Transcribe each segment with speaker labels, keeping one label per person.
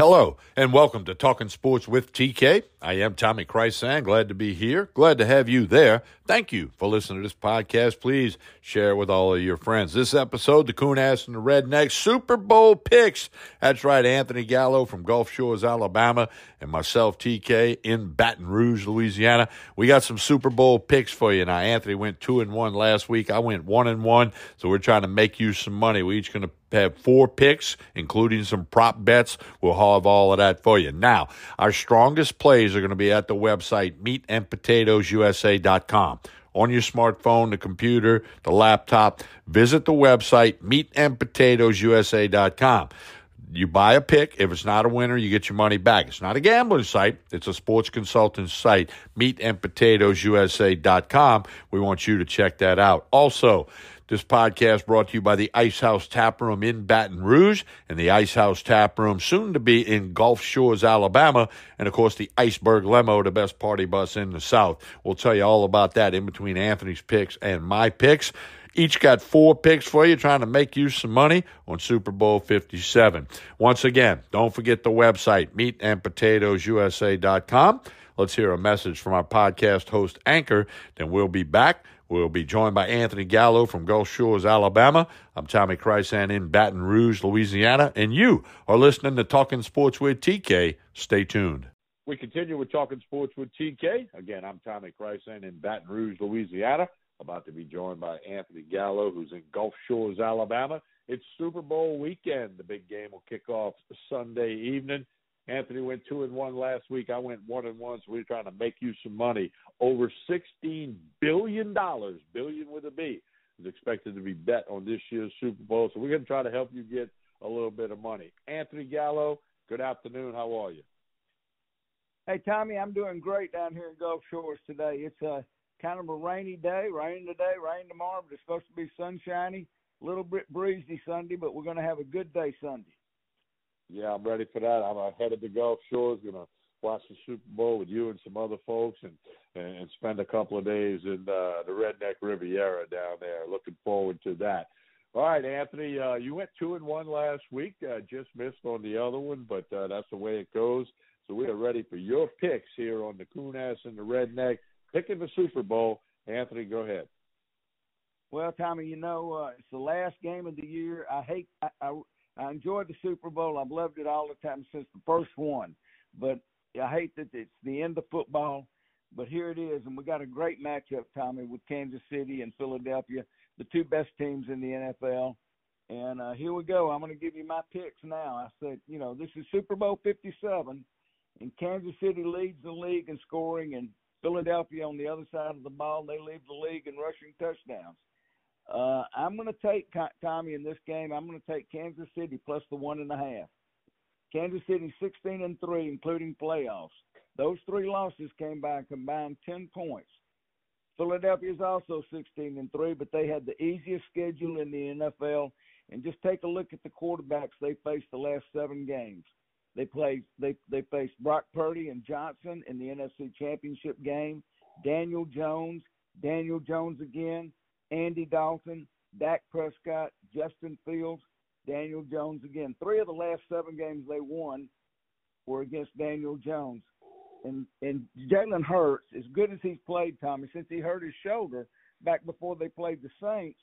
Speaker 1: Hello, and welcome to Talking Sports with TK. I am Tommy Chrysan. Glad to be here. Glad to have you there. Thank you for listening to this podcast. Please share it with all of your friends. This episode, the Coon Ass and the Redneck Super Bowl picks. That's right, Anthony Gallo from Gulf Shores, Alabama, and myself, TK, in Baton Rouge, Louisiana. We got some Super Bowl picks for you. Now, Anthony went two and one last week. I went one and one, so we're trying to make you some money. We each going to have four picks, including some prop bets. We'll have all of that for you. Now, our strongest plays are going to be at the website meatandpotatoesusa.com. On your smartphone, the computer, the laptop, visit the website meatandpotatoesusa.com. You buy a pick. If it's not a winner, you get your money back. It's not a gambling site. It's a sports consultant site, meatandpotatoesusa.com. We want you to check that out. Also, this podcast brought to you by the Ice House Tap Room in Baton Rouge and the Ice House Tap Room, soon to be in Gulf Shores, Alabama, and of course the Iceberg Limo, the best party bus in the South. We'll tell you all about that in between Anthony's picks and my picks. Each got four picks for you, trying to make you some money on Super Bowl 57. Once again, don't forget the website, meatandpotatoesusa.com. Let's hear a message from our podcast host, Anchor, then we'll be back We'll be joined by Anthony Gallo from Gulf Shores, Alabama. I'm Tommy Chrysan in Baton Rouge, Louisiana, and you are listening to Talking Sports with TK. Stay tuned. We continue with Talking Sports with TK. Again, I'm Tommy Chrysan in Baton Rouge, Louisiana. About to be joined by Anthony Gallo, who's in Gulf Shores, Alabama. It's Super Bowl weekend. The big game will kick off Sunday evening. Anthony went two and one last week. I went one and one, so we're trying to make you some money. Over sixteen billion dollars, billion with a B, is expected to be bet on this year's Super Bowl. So we're going to try to help you get a little bit of money. Anthony Gallo, good afternoon. How are you?
Speaker 2: Hey Tommy, I'm doing great down here in Gulf Shores today. It's a kind of a rainy day, rain today, rain tomorrow, but it's supposed to be sunshiny. A little bit breezy Sunday, but we're going to have a good day Sunday.
Speaker 1: Yeah, I'm ready for that. I'm headed to Gulf Shores, gonna watch the Super Bowl with you and some other folks, and and spend a couple of days in uh, the Redneck Riviera down there. Looking forward to that. All right, Anthony, uh, you went two and one last week. Uh, just missed on the other one, but uh, that's the way it goes. So we are ready for your picks here on the Coon Ass and the Redneck, picking the Super Bowl. Anthony, go ahead.
Speaker 2: Well, Tommy, you know uh, it's the last game of the year. I hate I I enjoyed the Super Bowl. I've loved it all the time since the first one. But I hate that it's the end of football. But here it is, and we got a great matchup, Tommy, with Kansas City and Philadelphia, the two best teams in the NFL. And uh, here we go. I'm going to give you my picks now. I said, you know, this is Super Bowl 57, and Kansas City leads the league in scoring, and Philadelphia on the other side of the ball, they lead the league in rushing touchdowns. Uh, I'm going to take Tommy in this game. I'm going to take Kansas City plus the one and a half. Kansas City 16 and three, including playoffs. Those three losses came by a combined 10 points. Philadelphia is also 16 and three, but they had the easiest schedule in the NFL. And just take a look at the quarterbacks they faced the last seven games. They played they they faced Brock Purdy and Johnson in the NFC Championship game. Daniel Jones, Daniel Jones again, Andy Dalton, Dak Prescott, Justin Fields, Daniel Jones again. Three of the last seven games they won were against Daniel Jones. And and Jalen Hurts, as good as he's played, Tommy, since he hurt his shoulder back before they played the Saints,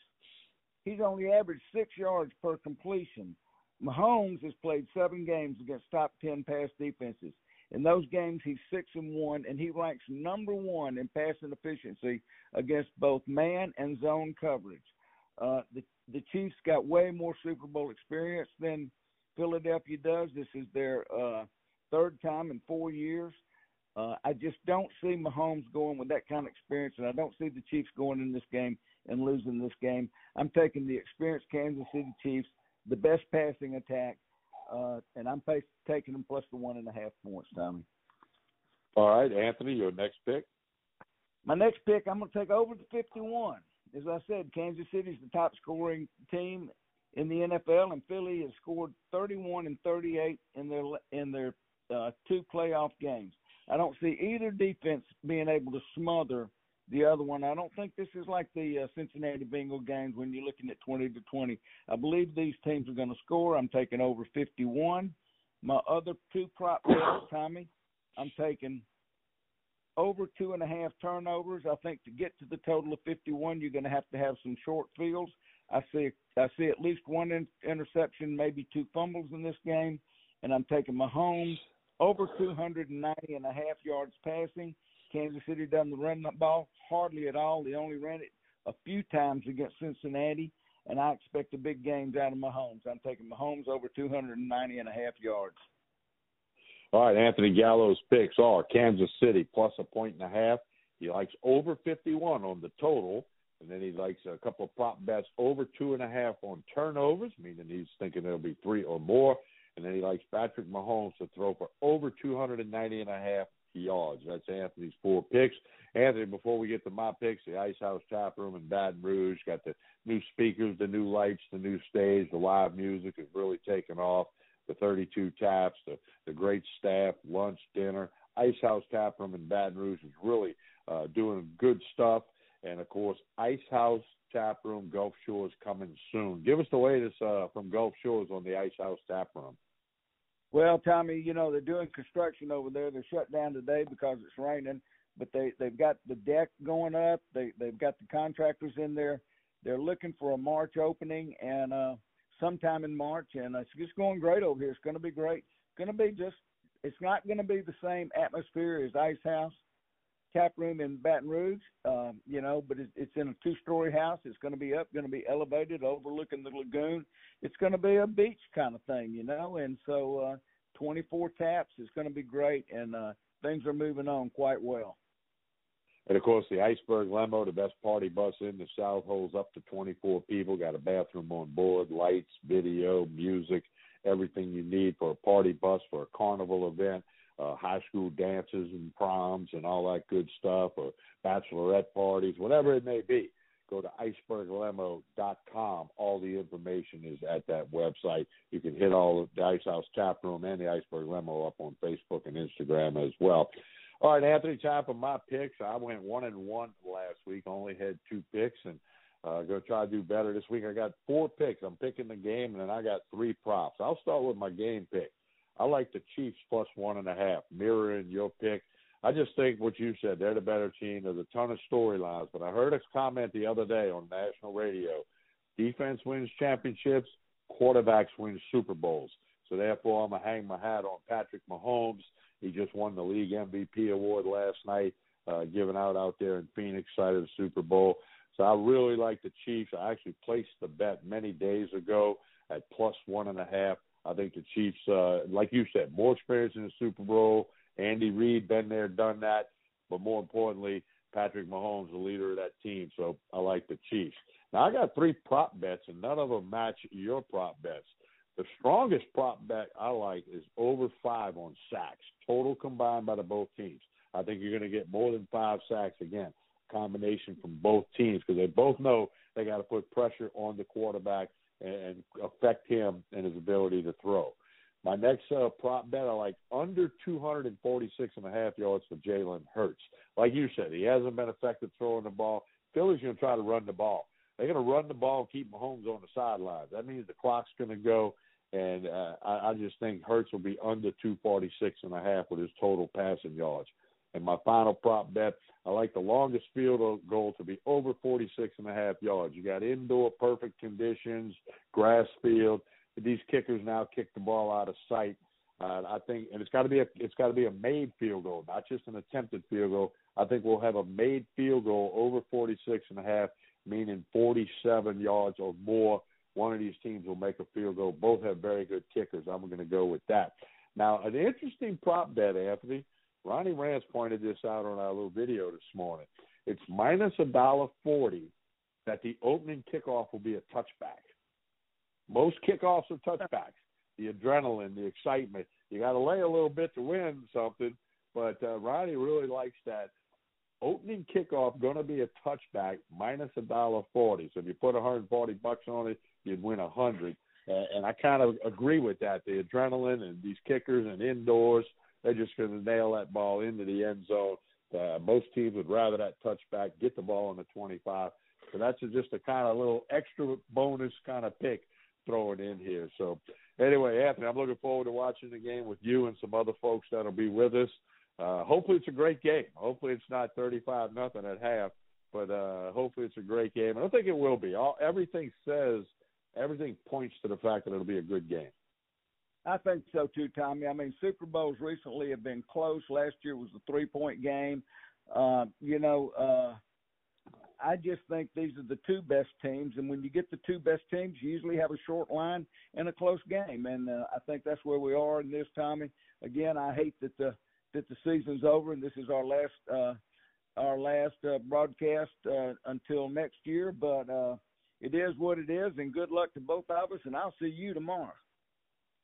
Speaker 2: he's only averaged six yards per completion. Mahomes has played seven games against top ten pass defenses. In those games, he's six and one, and he ranks number one in passing efficiency against both man and zone coverage. Uh, the the Chiefs got way more Super Bowl experience than Philadelphia does. This is their uh, third time in four years. Uh, I just don't see Mahomes going with that kind of experience, and I don't see the Chiefs going in this game and losing this game. I'm taking the experienced Kansas City Chiefs, the best passing attack, uh, and I'm pay- taking them plus the one and a half points, Tommy.
Speaker 1: All right, Anthony, your next pick.
Speaker 2: My next pick, I'm going to take over the 51. As I said, Kansas City is the top scoring team in the NFL, and Philly has scored 31 and 38 in their in their uh, two playoff games. I don't see either defense being able to smother the other one. I don't think this is like the uh, Cincinnati Bengal games when you're looking at 20 to 20. I believe these teams are going to score. I'm taking over 51. My other two prop bets, Tommy, I'm taking over two and a half turnovers. I think to get to the total of 51, you're going to have to have some short fields. I see I see at least one in, interception, maybe two fumbles in this game, and I'm taking Mahomes over 290 and a half yards passing. Kansas City doesn't run the ball hardly at all. They only ran it a few times against Cincinnati, and I expect the big games out of Mahomes. I'm taking Mahomes over 290 and a half yards.
Speaker 1: All right, Anthony Gallo's picks are Kansas City plus a point and a half. He likes over 51 on the total, and then he likes a couple of prop bets over two and a half on turnovers, meaning he's thinking there'll be three or more. And then he likes Patrick Mahomes to throw for over 290 and a half yards. That's Anthony's four picks. Anthony, before we get to my picks, the Ice House Tap Room in Baton Rouge got the new speakers, the new lights, the new stage, the live music is really taking off. The 32 taps, the the great staff, lunch, dinner. Ice House Tap Room in Baton Rouge is really uh, doing good stuff. And of course, Ice House Tap Room Gulf Shores coming soon. Give us the latest uh, from Gulf Shores on the Ice House Tap Room.
Speaker 2: Well, Tommy, you know they're doing construction over there. They're shut down today because it's raining, but they they've got the deck going up. They they've got the contractors in there. They're looking for a March opening and uh sometime in March, and it's just going great over here. It's going to be great. It's going to be just. It's not going to be the same atmosphere as Ice House tap room in Baton Rouge, um, you know, but it's, it's in a two-story house. It's going to be up, going to be elevated, overlooking the lagoon. It's going to be a beach kind of thing, you know, and so uh, 24 taps is going to be great, and uh, things are moving on quite well.
Speaker 1: And of course, the Iceberg Limo, the best party bus in the South, holds up to 24 people. Got a bathroom on board, lights, video, music, everything you need for a party bus for a carnival event uh, high school dances and proms and all that good stuff, or bachelorette parties, whatever it may be. Go to iceberglimo.com. All the information is at that website. You can hit all of the Ice House Tap Room and the Iceberg Limo up on Facebook and Instagram as well. All right, Anthony, time for my picks. I went one and one last week. Only had two picks, and uh, going to try to do better this week. I got four picks. I'm picking the game, and then I got three props. I'll start with my game pick. I like the Chiefs plus one and a half, mirroring your pick. I just think what you said, they're the better team. There's a ton of storylines, but I heard a comment the other day on national radio. Defense wins championships, quarterbacks win Super Bowls. So therefore, I'm gonna hang my hat on Patrick Mahomes. He just won the league MVP award last night, uh, given out out there in Phoenix, side of the Super Bowl. So I really like the Chiefs. I actually placed the bet many days ago at plus one and a half. I think the Chiefs, uh, like you said, more experience in the Super Bowl. Andy Reid been there, done that, but more importantly, Patrick Mahomes, the leader of that team. So I like the Chiefs. Now I got three prop bets, and none of them match your prop bets. The strongest prop bet I like is over five on sacks, total combined by the both teams. I think you're going to get more than five sacks again, combination from both teams because they both know they got to put pressure on the quarterback and affect him and his ability to throw. My next uh, prop bet, I like under 246 and a half yards for Jalen Hurts. Like you said, he hasn't been effective throwing the ball. Philly's going to try to run the ball. They're going to run the ball and keep Mahomes on the sidelines. That means the clock's going to go, and uh, I, I just think Hurts will be under 246 and a half with his total passing yards. And my final prop bet, I like the longest field goal to be over 46 and a half yards. You got indoor perfect conditions, grass field. These kickers now kick the ball out of sight. Uh, I think, and it's got to be a it's got to be a made field goal, not just an attempted field goal. I think we'll have a made field goal over 46 and a half, meaning 47 yards or more. One of these teams will make a field goal. Both have very good kickers. I'm going to go with that. Now, an interesting prop bet, Anthony. Ronnie Rance pointed this out on our little video this morning. It's minus a dollar forty that the opening kickoff will be a touchback. Most kickoffs are touchbacks. The adrenaline, the excitement. You got to lay a little bit to win something, but uh, Ronnie really likes that. Opening kickoff going to be a touchback minus a dollar forty. So if you put 140 bucks on it, you'd win a hundred. Uh, and I kind of agree with that. The adrenaline and these kickers and indoors they're just going to nail that ball into the end zone. Uh, most teams would rather that touchback, get the ball on the 25. So that's a, just a kind of little extra bonus kind of pick throwing in here. So anyway, Anthony, I'm looking forward to watching the game with you and some other folks that'll be with us. Uh, hopefully, it's a great game. Hopefully, it's not 35 nothing at half, but uh, hopefully, it's a great game. I don't think it will be. All everything says, everything points to the fact that it'll be a good game.
Speaker 2: I think so too, Tommy. I mean, Super Bowls recently have been close. Last year was a three-point game. Uh, you know, uh, I just think these are the two best teams, and when you get the two best teams, you usually have a short line and a close game, and uh, I think that's where we are in this, Tommy. Again, I hate that the that the season's over and this is our last uh, our last uh, broadcast uh, until next year, but uh, it is what it is, and good luck to both of us, and I'll see you tomorrow.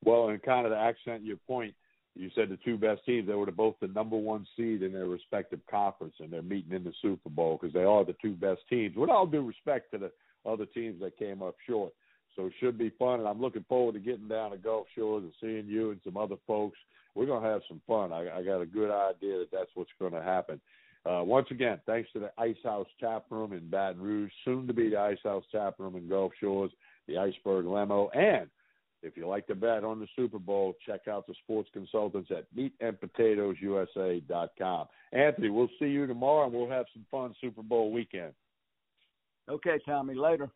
Speaker 1: Well, and kind of to accent your point, you said the two best teams they were both the number one seed in their respective conference and they're meeting in the super bowl because they are the two best teams with all due respect to the other teams that came up short. So it should be fun and i'm looking forward to getting down to gulf shores and seeing you and some other folks. We're to have some fun. I, I got a good idea that that's what's going to happen. Uh, once again thanks to the ice house tap room in baton rouge soon to be the ice house tap room in gulf shores the iceberg limo and if you like to bet on the Super Bowl, check out the sports consultants at meatandpotatoesusa.com. Anthony, we'll see you tomorrow and we'll have some fun Super Bowl weekend.
Speaker 2: Okay, Tommy. Later.